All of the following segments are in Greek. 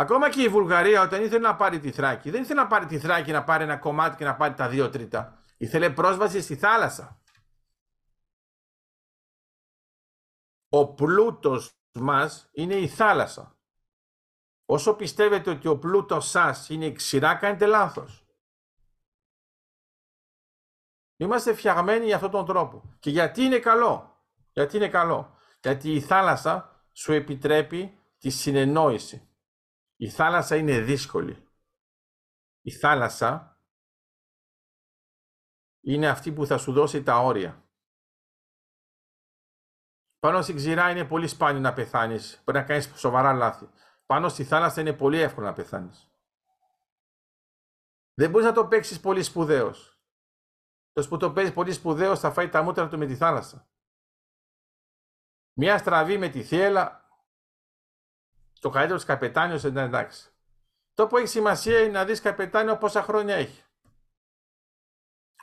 Ακόμα και η Βουλγαρία όταν ήθελε να πάρει τη Θράκη, δεν ήθελε να πάρει τη Θράκη να πάρει ένα κομμάτι και να πάρει τα δύο τρίτα. Ήθελε πρόσβαση στη θάλασσα. Ο πλούτος μας είναι η θάλασσα. Όσο πιστεύετε ότι ο πλούτος σας είναι η ξηρά, κάνετε λάθος. Είμαστε φτιαγμένοι για αυτόν τον τρόπο. Και γιατί είναι καλό; Γιατί είναι καλό; Γιατί η θάλασσα σου επιτρέπει τη συνεννόηση. Η θάλασσα είναι δύσκολη. Η θάλασσα είναι αυτή που θα σου δώσει τα όρια. Πάνω στην ξηρά είναι πολύ σπάνιο να πεθάνεις. Πρέπει να κάνεις σοβαρά λάθη. Πάνω στη θάλασσα είναι πολύ εύκολο να πεθάνεις. Δεν μπορείς να το παίξεις πολύ σπουδαίος. Το που το παίζεις πολύ σπουδαίος θα φάει τα μούτρα του με τη θάλασσα. Μια στραβή με τη θύελα, το καλύτερο καπετάνιος δεν εντάξει. Το που έχει σημασία είναι να δεις καπετάνιο πόσα χρόνια έχει.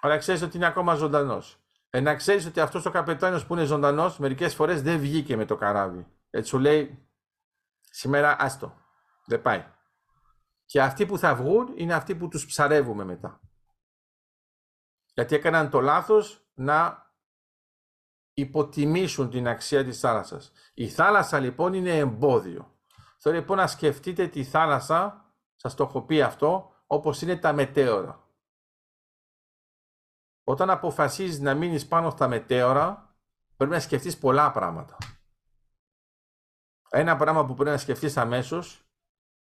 Αλλά ξέρεις ότι είναι ακόμα ζωντανός. Ε, να ξέρεις ότι αυτός ο καπετάνιος που είναι ζωντανός, μερικές φορές δεν βγήκε με το καράβι. Έτσι σου λέει, σήμερα άστο. Δεν πάει. Και αυτοί που θα βγουν είναι αυτοί που τους ψαρεύουμε μετά. Γιατί έκαναν το λάθος να υποτιμήσουν την αξία της θάλασσας. Η θάλασσα λοιπόν είναι εμπόδιο. Θέλω λοιπόν να σκεφτείτε τη θάλασσα, σας το έχω πει αυτό, όπως είναι τα μετέωρα. Όταν αποφασίζεις να μείνεις πάνω στα μετέωρα, πρέπει να σκεφτείς πολλά πράγματα. Ένα πράγμα που πρέπει να σκεφτείς αμέσως,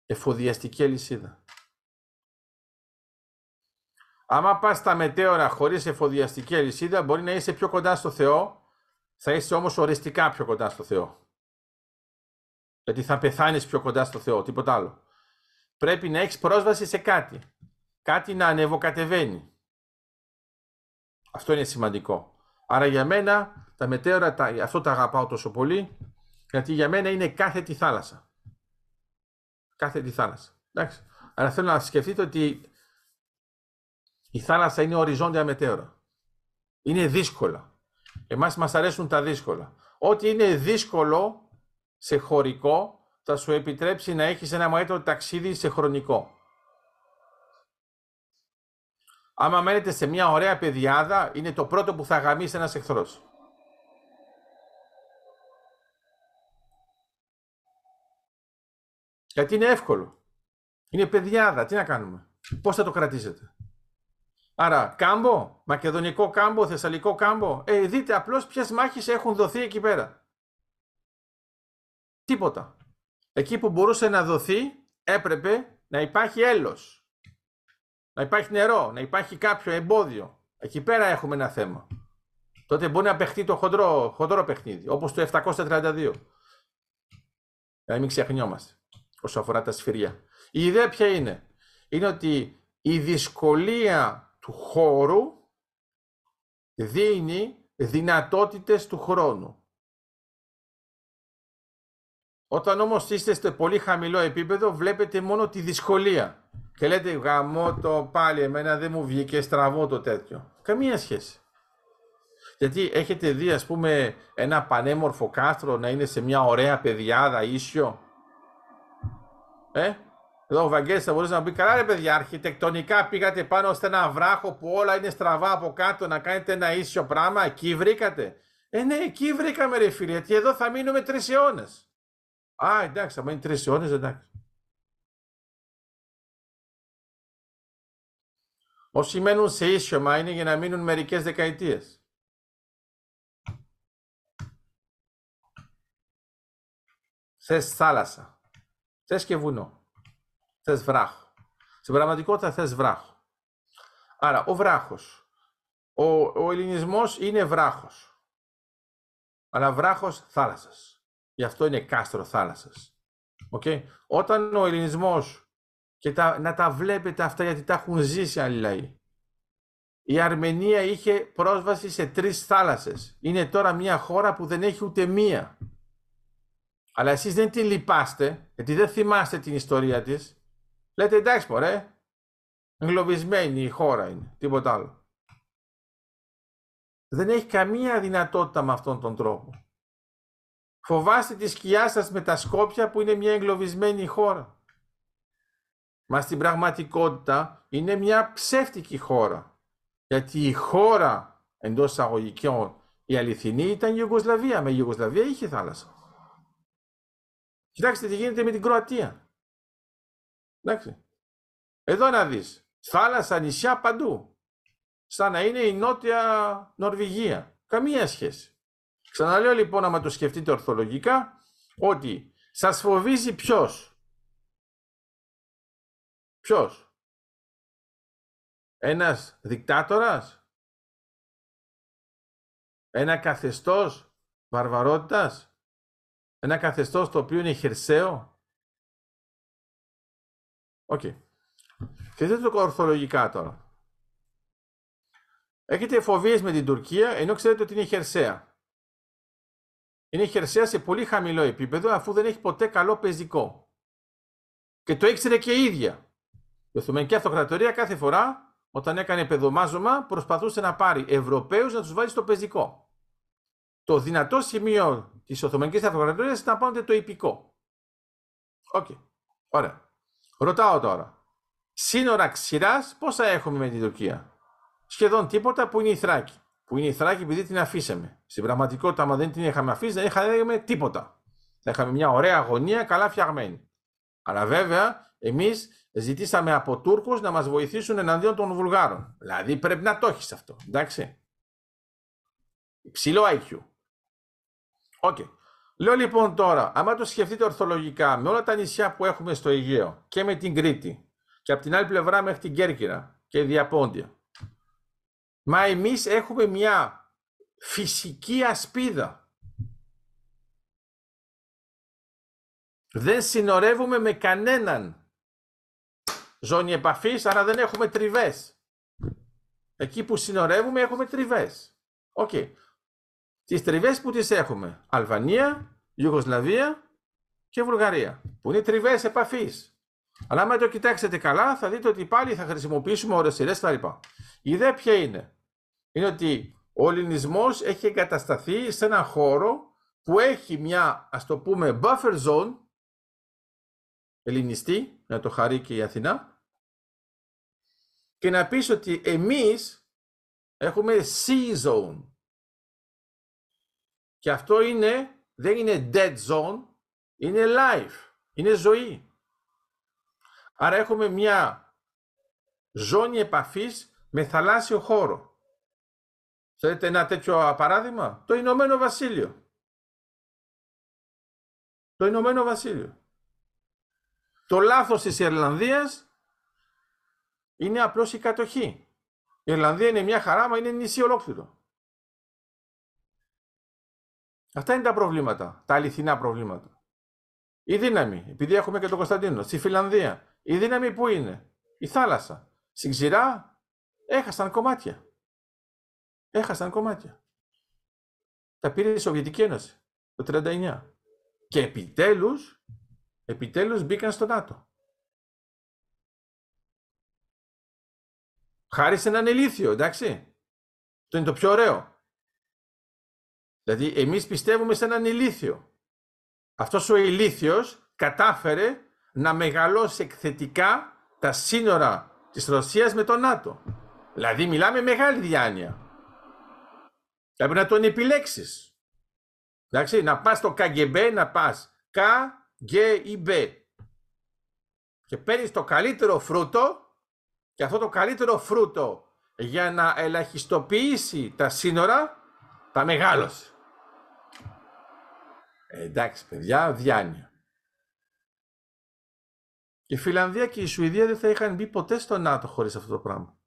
εφοδιαστική αλυσίδα. Άμα πας στα μετέωρα χωρίς εφοδιαστική αλυσίδα, μπορεί να είσαι πιο κοντά στο Θεό, θα είσαι όμως οριστικά πιο κοντά στο Θεό. Γιατί θα πεθάνεις πιο κοντά στο Θεό, τίποτα άλλο. Πρέπει να έχεις πρόσβαση σε κάτι. Κάτι να ανεβοκατεβαίνει. Αυτό είναι σημαντικό. Άρα για μένα τα μετέωρα, τα, αυτό τα αγαπάω τόσο πολύ, γιατί για μένα είναι κάθε τη θάλασσα. Κάθε τη θάλασσα. Εντάξει. Αλλά θέλω να σκεφτείτε ότι η θάλασσα είναι οριζόντια μετέωρα. Είναι δύσκολα. Εμάς μας αρέσουν τα δύσκολα. Ό,τι είναι δύσκολο σε χωρικό θα σου επιτρέψει να έχεις ένα μεγαλύτερο ταξίδι σε χρονικό. Άμα μένετε σε μια ωραία παιδιάδα, είναι το πρώτο που θα γαμίσει ένας εχθρός. Γιατί είναι εύκολο. Είναι παιδιάδα. Τι να κάνουμε. Πώς θα το κρατήσετε. Άρα, κάμπο, μακεδονικό κάμπο, θεσσαλικό κάμπο. Ε, δείτε απλώς ποιες μάχες έχουν δοθεί εκεί πέρα. Τίποτα. Εκεί που μπορούσε να δοθεί έπρεπε να υπάρχει έλος. Να υπάρχει νερό, να υπάρχει κάποιο εμπόδιο. Εκεί πέρα έχουμε ένα θέμα. Τότε μπορεί να παιχτεί το χοντρό, χοντρό παιχνίδι, όπως το 732. Να μην ξεχνιόμαστε όσο αφορά τα σφυριά. Η ιδέα ποια είναι; Είναι ότι η δυσκολία του χώρου δίνει δυνατότητες του χρόνου. Όταν όμως είστε σε πολύ χαμηλό επίπεδο βλέπετε μόνο τη δυσκολία. Και λέτε γαμώ το πάλι εμένα δεν μου βγήκε στραβό το τέτοιο. Καμία σχέση. Γιατί έχετε δει ας πούμε ένα πανέμορφο κάστρο να είναι σε μια ωραία παιδιάδα ίσιο; Ε, εδώ ο Βαγγέλης θα μπορούσε να πει καλά ρε παιδιά, αρχιτεκτονικά πήγατε πάνω σε ένα βράχο που όλα είναι στραβά από κάτω να κάνετε ένα ίσιο πράγμα, εκεί βρήκατε. Ε ναι, εκεί βρήκαμε ρε φίλε, γιατί εδώ θα μείνουμε τρεις αιώνες. Α, εντάξει, άμα είναι τρεις αιώνες, εντάξει. Όσοι μένουν σε ίσιομα είναι για να μείνουν μερικές δεκαετίες. Θες θάλασσα. Θες και βουνό. Θες βράχο. Στην πραγματικότητα θες βράχο. Άρα, ο βράχος. Ο, ο ελληνισμός είναι βράχος. Αλλά βράχος θάλασσας. Γι' αυτό είναι κάστρο θάλασσας. Okay. Όταν ο ελληνισμός, και τα, να τα βλέπετε αυτά γιατί τα έχουν ζήσει άλλοι λαοί. Η Αρμενία είχε πρόσβαση σε τρεις θάλασσες. Είναι τώρα μια χώρα που δεν έχει ούτε μία. Αλλά εσείς δεν την λυπάστε, γιατί δεν θυμάστε την ιστορία της. Λέτε εντάξει μωρέ, εγκλωβισμένη η χώρα είναι, τίποτα άλλο. Δεν έχει καμία δυνατότητα με αυτόν τον τρόπο. Φοβάστε τη σκιά σας με τα Σκόπια που είναι μια εγκλωβισμένη χώρα. Μα στην πραγματικότητα είναι μια ψεύτικη χώρα. Γιατί η χώρα εντός εισαγωγικών η αληθινή ήταν η Ιουγκοσλαβία. Με η Ιουγκοσλαβία είχε θάλασσα. Κοιτάξτε τι γίνεται με την Κροατία. Εντάξει. Εδώ να δεις. Θάλασσα, νησιά παντού. Σαν να είναι η νότια Νορβηγία. Καμία σχέση. Ξαναλέω λοιπόν, άμα το σκεφτείτε ορθολογικά, ότι σας φοβίζει ποιος; Ποιος; Ένας δικτάτορας; Ένα καθεστώς βαρβαρότητας; Ένα καθεστώς το οποίο είναι χερσαίο; Οκ. Okay. Σκεφτείτε το ορθολογικά τώρα. Έχετε φοβίες με την Τουρκία ενώ ξέρετε ότι είναι χερσαία. Είναι χερσαία σε πολύ χαμηλό επίπεδο αφού δεν έχει ποτέ καλό πεζικό. Και το ήξερε και η ίδια. Η Οθωμανική Αυτοκρατορία κάθε φορά όταν έκανε παιδομάζωμα προσπαθούσε να πάρει Ευρωπαίους να τους βάλει στο πεζικό. Το δυνατό σημείο της Οθωμανικής Αυτοκρατορίας ήταν πάντα το ιππικό. Οκ. Okay. Ωραία. Ρωτάω τώρα. Σύνορα ξηράς πόσα έχουμε με την Τουρκία; Σχεδόν τίποτα που είναι η Θράκη. Που είναι η Θράκη επειδή την αφήσαμε. Στην πραγματικότητα, άμα δεν την είχαμε αφήσει, δεν είχαμε τίποτα. Θα είχαμε μια ωραία αγωνία καλά φτιαγμένη. Αλλά βέβαια, εμείς ζητήσαμε από Τούρκους να μας βοηθήσουν εναντίον των Βουλγάρων. Δηλαδή πρέπει να το έχεις αυτό. Εντάξει. Υψηλό IQ. Okay. Λέω λοιπόν τώρα, άμα το σκεφτείτε ορθολογικά, με όλα τα νησιά που έχουμε στο Αιγαίο και με την Κρήτη και από την άλλη πλευρά μέχρι την Κέρκυρα και Διαπόντια. Μα εμείς έχουμε μια φυσική ασπίδα. Δεν συνορεύουμε με κανέναν ζώνη επαφής, άρα δεν έχουμε τριβές. Εκεί που συνορεύουμε έχουμε τριβές. Okay. Τις τριβές που τις έχουμε, Αλβανία, Ιουγκοσλαβία και Βουλγαρία, που είναι τριβές επαφής. Αλλά άμα το κοιτάξετε καλά, θα δείτε ότι πάλι θα χρησιμοποιήσουμε οροσειρές κτλ. Η ιδέα ποια είναι; Είναι ότι ο ελληνισμός έχει εγκατασταθεί σε ένα χώρο που έχει μια, ας το πούμε, buffer zone, ελληνιστί, να το χαρεί και η Αθηνά, και να πεις ότι εμείς έχουμε sea zone. Και αυτό είναι, δεν είναι dead zone, είναι life, είναι ζωή. Άρα έχουμε μια ζώνη επαφής με θαλάσσιο χώρο. Θέλετε ένα τέτοιο παράδειγμα. Το Ηνωμένο Βασίλειο. Το Ηνωμένο Βασίλειο. Το λάθος της Ιρλανδίας είναι απλώς η κατοχή. Η Ιρλανδία είναι μια χαρά, μα είναι νησί ολόκληρο. Αυτά είναι τα προβλήματα, τα αληθινά προβλήματα. Η δύναμη, επειδή έχουμε και τον Κωνσταντίνο, στη Φιλανδία, η δύναμη που είναι; Η θάλασσα. Στην ξηρά έχασαν κομμάτια. Έχασαν κομμάτια. Τα πήρε η Σοβιετική Ένωση το 1939. Και επιτέλους, επιτέλους μπήκαν στο ΝΑΤΟ. Χάρη σε έναν ηλίθιο, εντάξει. Το είναι το πιο ωραίο. Δηλαδή, εμείς πιστεύουμε σε έναν ηλίθιο. Αυτός ο ηλίθιος κατάφερε να μεγαλώσει εκθετικά τα σύνορα της Ρωσίας με τον ΝΑΤΟ. Δηλαδή μιλάμε μεγάλη διάνοια. Πρέπει να τον επιλέξεις. Εντάξει, να πας στο ΚΑΓΕΜΠΕ, να πας ΚΑΓΕΙΜΠΕ. Και παίρνεις το καλύτερο φρούτο και αυτό το καλύτερο φρούτο για να ελαχιστοποιήσει τα σύνορα, τα μεγάλωσε. Ε, εντάξει παιδιά, διάνοια. Η Φιλανδία και η Σουηδία δεν θα είχαν μπει ποτέ στο ΝΑΤΟ χωρίς αυτό το πράγμα.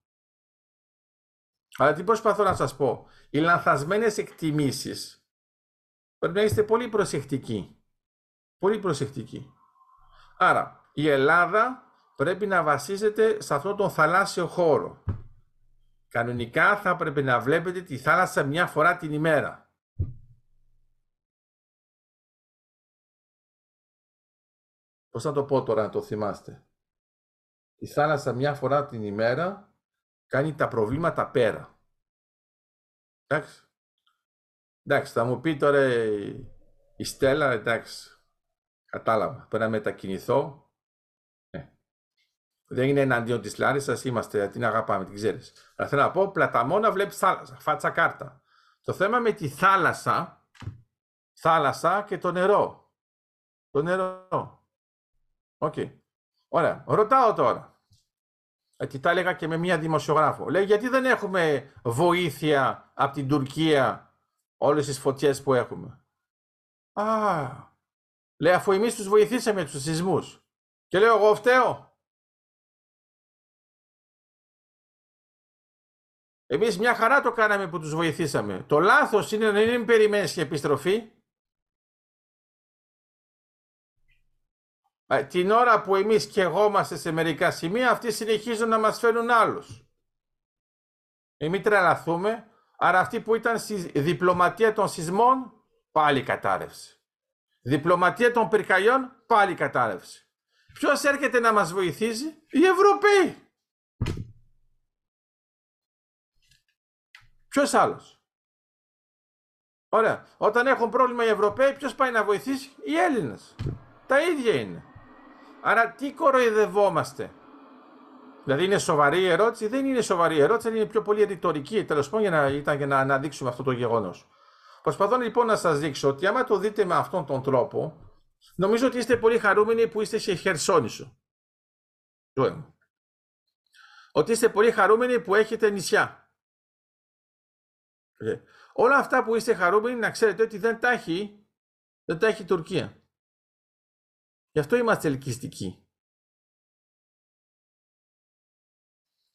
Αλλά τι προσπαθώ να σας πω. Οι λανθασμένες εκτιμήσεις πρέπει να είστε πολύ προσεκτικοί. Πολύ προσεκτικοί. Άρα, η Ελλάδα πρέπει να βασίζεται σε αυτόν τον θαλάσσιο χώρο. Κανονικά θα πρέπει να βλέπετε τη θάλασσα μια φορά την ημέρα. πώς να το πω τώρα να το θυμάστε. Η θάλασσα μια φορά την ημέρα κάνει τα προβλήματα πέρα. Εντάξει. Εντάξει, θα μου πει τώρα η Στέλλα, εντάξει, κατάλαβα, πρέπει να μετακινηθώ. Ναι. Δεν είναι εναντίον της Λάρισα, είμαστε, την αγαπάμε, την ξέρεις. Αλλά θέλω να πω, πλαταμόνα βλέπεις θάλασσα, φάτσα κάρτα. Το θέμα με τη θάλασσα, θάλασσα και το νερό. Το νερό. Okay. Ωραία. Ρωτάω τώρα. Γιατί τα έλεγα και με μία δημοσιογράφο. Λέει, γιατί δεν έχουμε βοήθεια από την Τουρκία όλες τις φωτιές που έχουμε; Α, λέει, αφού εμείς τους βοηθήσαμε τους σεισμούς. Και λέω, εγώ φταίω. Εμείς μια χαρά το κάναμε που τους βοηθήσαμε. Το λάθος είναι να μην περιμένεις για επιστροφή. Την ώρα που εμείς κεγόμαστε σε μερικά σημεία, αυτοί συνεχίζουν να μας φέρουν άλλους. Εμείς τρελαθούμε, άρα αυτοί που ήταν στη διπλωματία των σεισμών, πάλι κατάρρευση. Διπλωματία των πυρκαγιών, πάλι κατάρρευση. Ποιος έρχεται να μας βοηθήσει, οι Ευρωπαίοι. Ποιος άλλος; Ωραία. Όταν έχουν πρόβλημα οι Ευρωπαίοι, ποιος πάει να βοηθήσει, οι Έλληνες. Τα ίδια είναι. Άρα τι κοροϊδευόμαστε; Δηλαδή είναι σοβαρή η ερώτηση, δεν είναι σοβαρή η ερώτηση, είναι πιο πολύ ρητορική τέλος πάντων για να, ήταν για να αναδείξουμε αυτό το γεγονός. Προσπαθώ λοιπόν να σας δείξω ότι άμα το δείτε με αυτόν τον τρόπο, νομίζω ότι είστε πολύ χαρούμενοι που είστε σε Χερσόνησο. Ότι είστε πολύ χαρούμενοι που έχετε νησιά. Ε, όλα αυτά που είστε χαρούμενοι να ξέρετε ότι δεν τα έχει, δεν τα έχει η Τουρκία. Γι' αυτό είμαστε ελκυστικοί.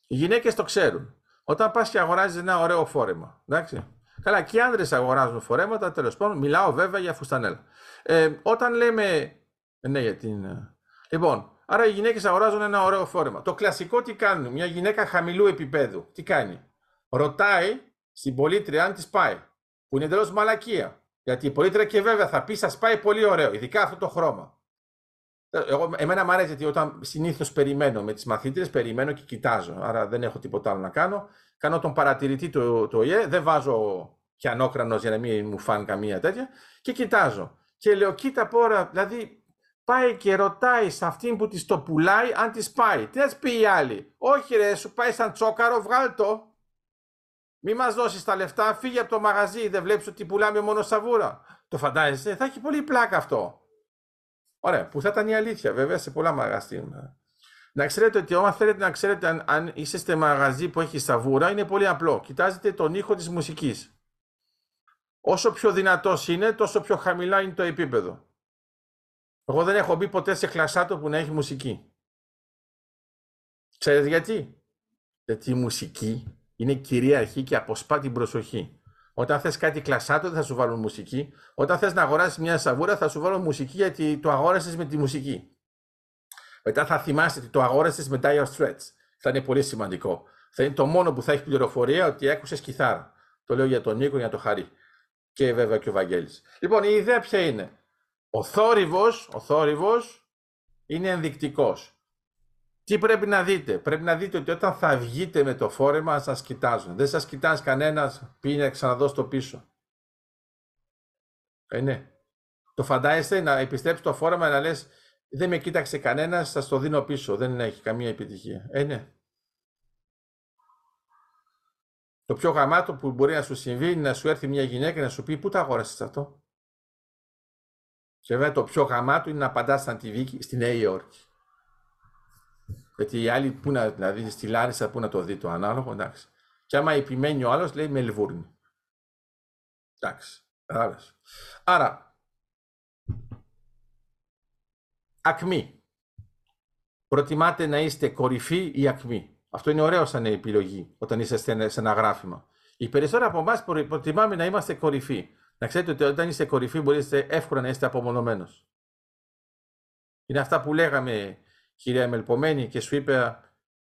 Οι γυναίκες το ξέρουν. Όταν πας και αγοράζεις ένα ωραίο φόρεμα, εντάξει. Καλά, και οι άνδρες αγοράζουν φορέματα, τέλος πάντων, μιλάω βέβαια για φουστανέλα. Ε, όταν λέμε, ναι για την... Ε, λοιπόν, άρα οι γυναίκες αγοράζουν ένα ωραίο φόρεμα. Το κλασικό τι κάνουν, μια γυναίκα χαμηλού επίπεδου, τι κάνει; Ρωτάει στην πολίτρια αν της πάει. Που είναι εντελώς μαλακία. Γιατί η πολίτρια και βέβαια θα πει, σας πάει πολύ ωραίο, ειδικά αυτό το χρώμα. Εγώ, εμένα μου αρέσει γιατί όταν συνήθως περιμένω με τις μαθήτρε, περιμένω και κοιτάζω. Άρα δεν έχω τίποτα άλλο να κάνω. Κάνω τον παρατηρητή του το ΟΗΕ, δεν βάζω πιανόκρανος για να μην μου φάνει καμία τέτοια και κοιτάζω. Και λέω, κοίτα πόρα, δηλαδή πάει και ρωτάει σε αυτήν που της το πουλάει αν της πάει. Τι να πει η άλλη. Όχι, ρε, σου πάει σαν τσόκαρο, βγάλ το. Μη μας δώσεις τα λεφτά, φύγει από το μαγαζί. Δεν βλέπεις ότι πουλάμε μόνο σαβούρα. Το φαντάζεσαι, θα έχει πολύ πλάκα αυτό. Ωραία, που θα ήταν η αλήθεια βέβαια σε πολλά μαγαζιά. Να ξέρετε ότι όταν θέλετε να ξέρετε αν, αν είστε μαγαζί που έχει σαβούρα, είναι πολύ απλό. Κοιτάζετε τον ήχο της μουσικής. Όσο πιο δυνατός είναι, τόσο πιο χαμηλά είναι το επίπεδο. Εγώ δεν έχω μπει ποτέ σε κλασάτο που να έχει μουσική. Ξέρετε γιατί; Γιατί η μουσική είναι κυρίαρχη και αποσπά την προσοχή. Όταν θες κάτι κλασάτο δεν θα σου βάλουν μουσική. Όταν θες να αγοράσεις μια σαβούρα θα σου βάλουν μουσική γιατί το αγόρασες με τη μουσική. Μετά θα θυμάσαι ότι το αγόρασες με Dire Straits. Θα είναι πολύ σημαντικό. Θα είναι το μόνο που θα έχει πληροφορία ότι έκουσες κιθάρα. Το λέω για τον Νίκο, για τον Χαρή. Και βέβαια και ο Βαγγέλης. Λοιπόν, η ιδέα ποια είναι; Ο θόρυβος, ο θόρυβος είναι ενδεικτικός. Τι πρέπει να δείτε; Πρέπει να δείτε ότι όταν θα βγείτε με το φόρεμα σας κοιτάζουν. Δεν σας κοιτάζει κανένας πήγαινε να ξαναδώ στο πίσω. Ε, ναι. Το φαντάζεστε να επιστρέψει το φόρεμα να λες δεν με κοίταξε κανένας, σας το δίνω πίσω. Δεν έχει καμία επιτυχία. Ε, ναι. Το πιο γαμάτο που μπορεί να σου συμβεί είναι να σου έρθει μια γυναίκα και να σου πει πού τα αγόρασες αυτό; Και βέβαια το πιο γαμάτο είναι να απαντάς στην TV στη Νέα Υόρκη. Γιατί οι άλλοι που να, δηλαδή στη Λάρισα που να το δει το ανάλογο, εντάξει. Και άμα επιμένει ο άλλος λέει Μελβούρνη. Εντάξει. Άλλος. Άρα, ακμή. Προτιμάτε να είστε κορυφή ή ακμή. Αυτό είναι ωραίο σαν επιλογή όταν είστε σε ένα γράφημα. Οι περισσότεροι από εμάς προτιμάμε να είμαστε κορυφή. Να ξέρετε ότι όταν είστε κορυφή μπορείτε εύκολα να είστε απομονωμένος. Είναι αυτά που λέγαμε κυρία Μελπομένη, και σου είπε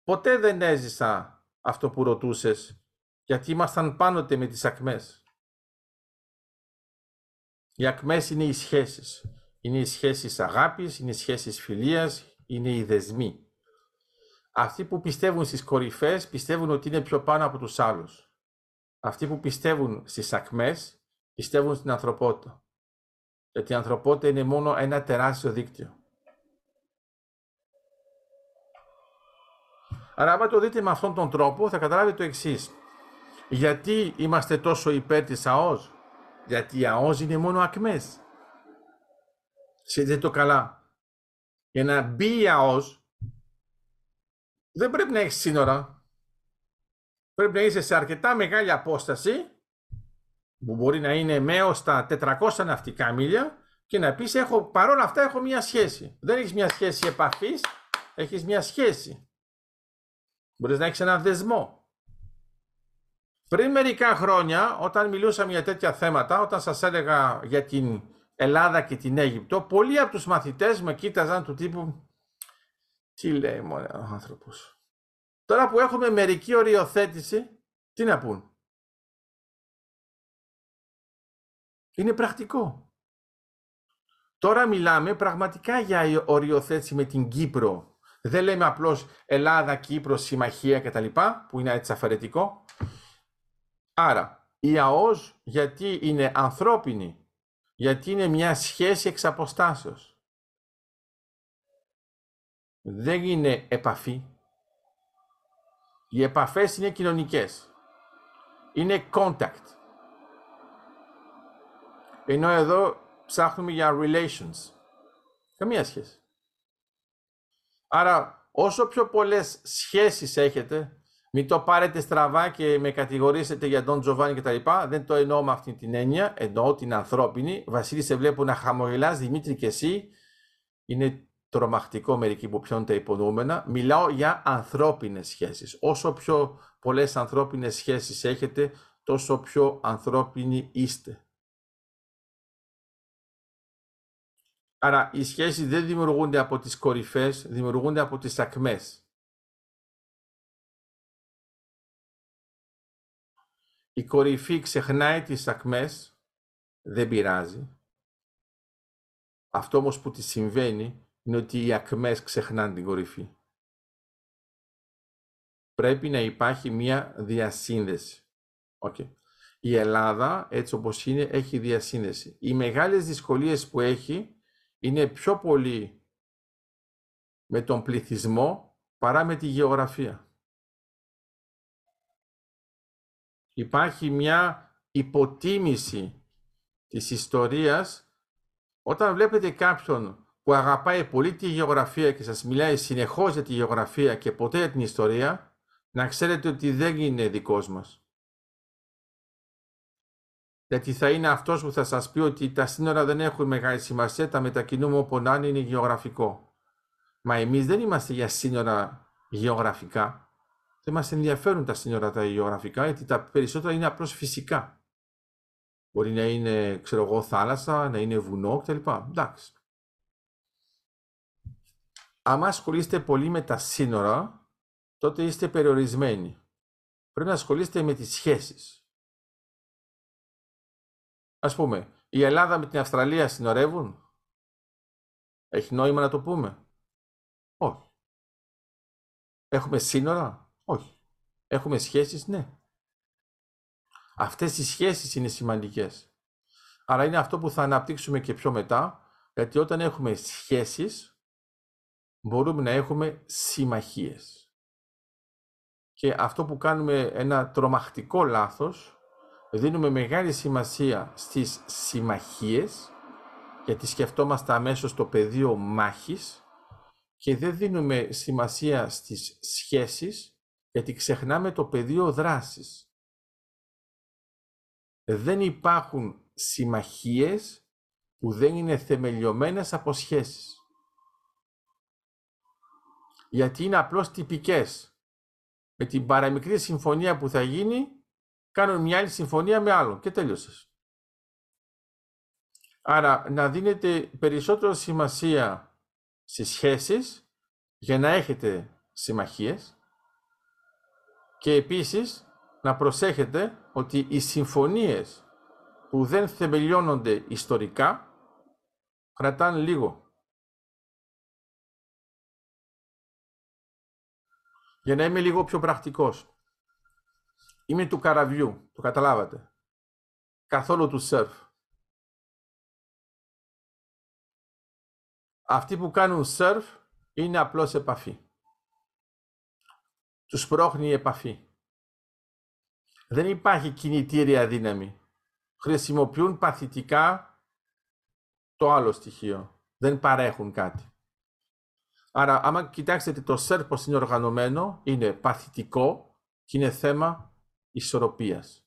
ποτέ δεν έζησα αυτό που ρωτούσες, γιατί ήμασταν πάντοτε με τις ακμές. Οι ακμές είναι οι σχέσεις. Είναι οι σχέσεις αγάπης, είναι οι σχέσεις φιλίας, είναι οι δεσμοί. Αυτοί που πιστεύουν στις κορυφές πιστεύουν ότι είναι πιο πάνω από τους άλλους. Αυτοί που πιστεύουν στις ακμές πιστεύουν στην ανθρωπότητα. Γιατί η ανθρωπότητα είναι μόνο ένα τεράστιο δίκτυο. Άρα, άμα το δείτε με αυτόν τον τρόπο, θα καταλάβετε το εξής. Γιατί είμαστε τόσο υπέρ της ΑΟΣ; Γιατί η ΑΟΣ είναι μόνο ακμές. Σκεφτείτε το καλά. Για να μπει η ΑΟΣ, δεν πρέπει να έχεις σύνορα. Πρέπει να είσαι σε αρκετά μεγάλη απόσταση, που μπορεί να είναι μέως τα 400 ναυτικά μίλια, και να πεις, έχω, παρόλα αυτά έχω μια σχέση. Δεν έχεις μια σχέση επαφής, έχεις μια σχέση. Μπορείς να έχεις έναν δεσμό. Πριν μερικά χρόνια, όταν μιλούσαμε για τέτοια θέματα, όταν σας έλεγα για την Ελλάδα και την Αίγυπτο, πολλοί από τους μαθητές με κοίταζαν του τύπου τι λέει μόνο ο άνθρωπος. Τώρα που έχουμε μερική οριοθέτηση, τι να πούν. Είναι πρακτικό. Τώρα μιλάμε πραγματικά για οριοθέτηση με την Κύπρο. Δεν λέμε απλώς Ελλάδα, Κύπρος, συμμαχία κτλ. που είναι έτσι αφαιρετικό. Άρα, η ΑΟΣ γιατί είναι ανθρώπινη, γιατί είναι μια σχέση εξ αποστάσεως. Δεν είναι επαφή. Οι επαφές είναι κοινωνικές. Είναι contact. Ενώ εδώ ψάχνουμε για relations. Καμία σχέση. Άρα, όσο πιο πολλές σχέσεις έχετε, μην το πάρετε στραβά και με κατηγορήσετε για τον Τζοβάνι κτλ. Δεν το εννοώ με αυτή την έννοια. Εννοώ την ανθρώπινη. Βασίλη, σε βλέπω να χαμογελάς, Δημήτρη και εσύ. Είναι τρομακτικό μερικοί που πιάνουν τα υπονοούμενα. Μιλάω για ανθρώπινες σχέσεις. Όσο πιο πολλές ανθρώπινες σχέσεις έχετε, τόσο πιο ανθρώπινοι είστε. Άρα οι σχέσεις δεν δημιουργούνται από τις κορυφές, δημιουργούνται από τις ακμές. Η κορυφή ξεχνάει τις ακμές, δεν πειράζει. Αυτό όμως που της συμβαίνει είναι ότι οι ακμές ξεχνάνε την κορυφή. Πρέπει να υπάρχει μία διασύνδεση. Okay. Η Ελλάδα, έτσι όπως είναι, έχει διασύνδεση. Οι μεγάλες δυσκολίες που έχει είναι πιο πολύ με τον πληθυσμό παρά με τη γεωγραφία. Υπάρχει μια υποτίμηση της ιστορίας όταν βλέπετε κάποιον που αγαπάει πολύ τη γεωγραφία και σας μιλάει συνεχώς για τη γεωγραφία και ποτέ για την ιστορία, να ξέρετε ότι δεν είναι δικός μας. Γιατί θα είναι αυτός που θα σας πει ότι τα σύνορα δεν έχουν μεγάλη σημασία, τα μετακινούμε όπου να είναι, είναι γεωγραφικό. Μα εμείς δεν είμαστε για σύνορα γεωγραφικά. Δεν μας ενδιαφέρουν τα σύνορα τα γεωγραφικά, γιατί τα περισσότερα είναι απλώς φυσικά. Μπορεί να είναι, ξέρω εγώ, θάλασσα, να είναι βουνό κτλ. Εντάξει. Αν ασχολείστε πολύ με τα σύνορα, τότε είστε περιορισμένοι. Πρέπει να ασχολείστε με τις σχέσεις. Ας πούμε, η Ελλάδα με την Αυστραλία συνορεύουν; Έχει νόημα να το πούμε; Όχι. Έχουμε σύνορα; Όχι. Έχουμε σχέσεις; Ναι. Αυτές οι σχέσεις είναι σημαντικές. Αλλά είναι αυτό που θα αναπτύξουμε και πιο μετά, γιατί όταν έχουμε σχέσεις, μπορούμε να έχουμε συμμαχίες. Και αυτό που κάνουμε ένα τρομακτικό λάθος, δίνουμε μεγάλη σημασία στις συμμαχίες, γιατί σκεφτόμαστε αμέσως το πεδίο μάχης και δεν δίνουμε σημασία στις σχέσεις, γιατί ξεχνάμε το πεδίο δράσης. Δεν υπάρχουν συμμαχίες που δεν είναι θεμελιωμένες από σχέσεις γιατί είναι απλώς τυπικές. Με την παραμικρή συμφωνία που θα γίνει, κάνουν μια άλλη συμφωνία με άλλον και τέλειωσες. Άρα να δίνετε περισσότερο σημασία στις σχέσεις για να έχετε συμμαχίες και επίσης να προσέχετε ότι οι συμφωνίες που δεν θεμελιώνονται ιστορικά κρατάνε λίγο. Για να είμαι λίγο πιο πρακτικός. Είμαι του καραβιού, το καταλάβατε. Καθόλου του σερφ. Αυτοί που κάνουν σερφ είναι απλώς επαφή. τους πρόχνει η επαφή. Δεν υπάρχει κινητήρια δύναμη. Χρησιμοποιούν παθητικά το άλλο στοιχείο. Δεν παρέχουν κάτι. Άρα, άμα κοιτάξετε το σερ πώς είναι οργανωμένο, είναι παθητικό και είναι θέμα ισορροπίας.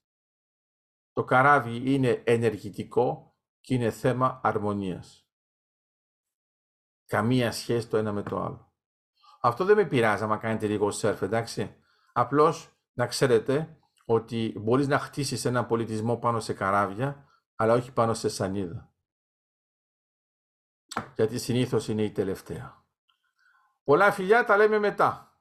Το καράβι είναι ενεργητικό και είναι θέμα αρμονίας. Καμία σχέση το ένα με το άλλο. Αυτό δεν με πειράζει άμα κάνετε λίγο σερφ, εντάξει. Απλώς να ξέρετε ότι μπορείς να χτίσεις έναν πολιτισμό πάνω σε καράβια, αλλά όχι πάνω σε σανίδα. Γιατί συνήθως είναι η τελευταία. Πολλά φιλιά, τα λέμε μετά.